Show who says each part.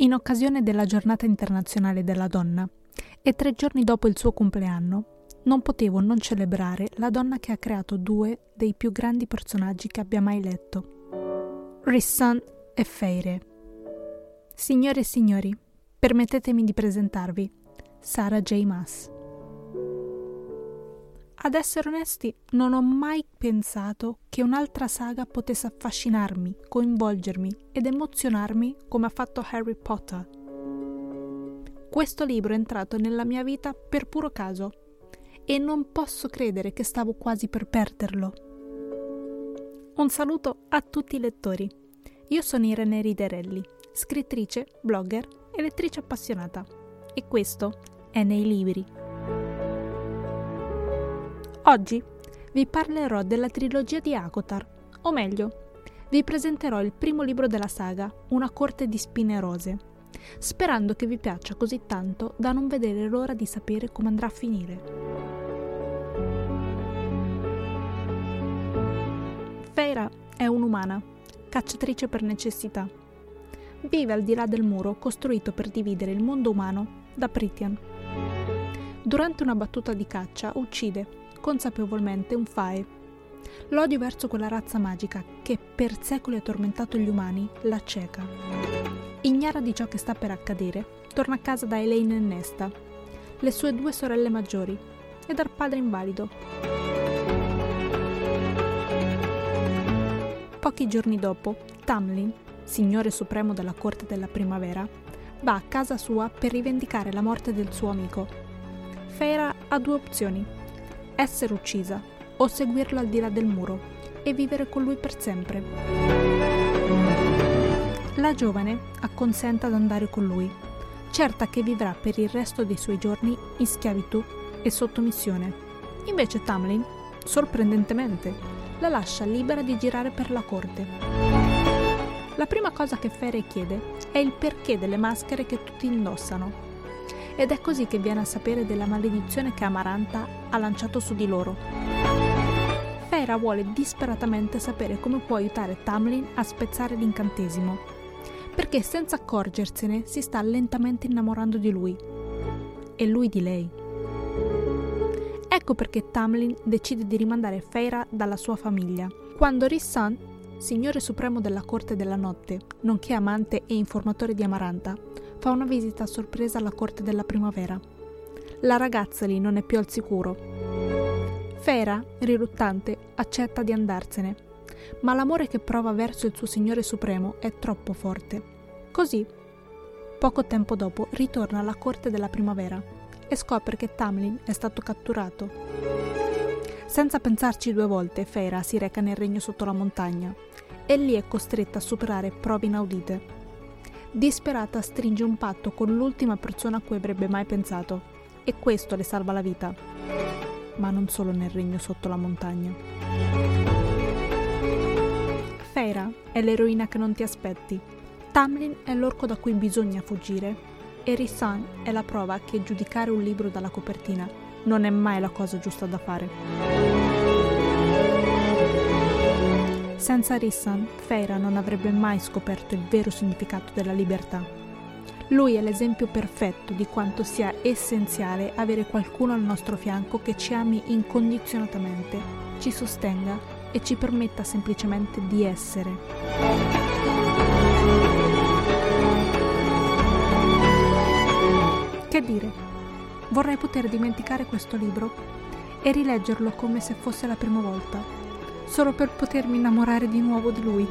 Speaker 1: in occasione della giornata internazionale della donna e tre giorni dopo il suo compleanno non potevo non celebrare la donna che ha creato due dei più grandi personaggi che abbia mai letto, Rissan e Feire. Signore e signori, permettetemi di presentarvi Sarah J. Maas. Ad essere onesti, non ho mai pensato che un'altra saga potesse affascinarmi, coinvolgermi ed emozionarmi come ha fatto Harry Potter. Questo libro è entrato nella mia vita per puro caso e non posso credere che stavo quasi per perderlo. Un saluto a tutti i lettori. Io sono Irene Riderelli, scrittrice, blogger e lettrice appassionata. E questo è Nei Libri. Oggi vi parlerò della trilogia di Akotar, o meglio, vi presenterò il primo libro della saga, Una corte di spine rose, sperando che vi piaccia così tanto da non vedere l'ora di sapere come andrà a finire. Feira è un'umana, cacciatrice per necessità. Vive al di là del muro costruito per dividere il mondo umano da Pritian. Durante una battuta di caccia uccide consapevolmente un fae. L'odio verso quella razza magica che per secoli ha tormentato gli umani la cieca. Ignara di ciò che sta per accadere, torna a casa da Elaine e Nesta, le sue due sorelle maggiori, e dal padre invalido. Pochi giorni dopo, Tamlin, signore supremo della corte della primavera, va a casa sua per rivendicare la morte del suo amico. Fera ha due opzioni essere uccisa o seguirlo al di là del muro e vivere con lui per sempre. La giovane acconsente ad andare con lui, certa che vivrà per il resto dei suoi giorni in schiavitù e sottomissione. Invece Tamlin, sorprendentemente, la lascia libera di girare per la corte. La prima cosa che Fere chiede è il perché delle maschere che tutti indossano ed è così che viene a sapere della maledizione che Amaranta ha lanciato su di loro. Fera vuole disperatamente sapere come può aiutare Tamlin a spezzare l'incantesimo, perché senza accorgersene si sta lentamente innamorando di lui e lui di lei. Ecco perché Tamlin decide di rimandare Feira dalla sua famiglia. Quando Rissan, signore supremo della corte della notte, nonché amante e informatore di Amaranta, fa una visita a sorpresa alla corte della primavera. La ragazza lì non è più al sicuro. Fera, riluttante, accetta di andarsene, ma l'amore che prova verso il suo Signore Supremo è troppo forte. Così, poco tempo dopo, ritorna alla corte della primavera e scopre che Tamlin è stato catturato. Senza pensarci due volte, Fera si reca nel regno sotto la montagna e lì è costretta a superare prove inaudite disperata stringe un patto con l'ultima persona a cui avrebbe mai pensato e questo le salva la vita. Ma non solo nel regno sotto la montagna. Feira è l'eroina che non ti aspetti. Tamlin è l'orco da cui bisogna fuggire. E Rissan è la prova che giudicare un libro dalla copertina non è mai la cosa giusta da fare. Senza Rissan, Feira non avrebbe mai scoperto il vero significato della libertà. Lui è l'esempio perfetto di quanto sia essenziale avere qualcuno al nostro fianco che ci ami incondizionatamente, ci sostenga e ci permetta semplicemente di essere. Che dire? Vorrei poter dimenticare questo libro e rileggerlo come se fosse la prima volta solo per potermi innamorare di nuovo di lui.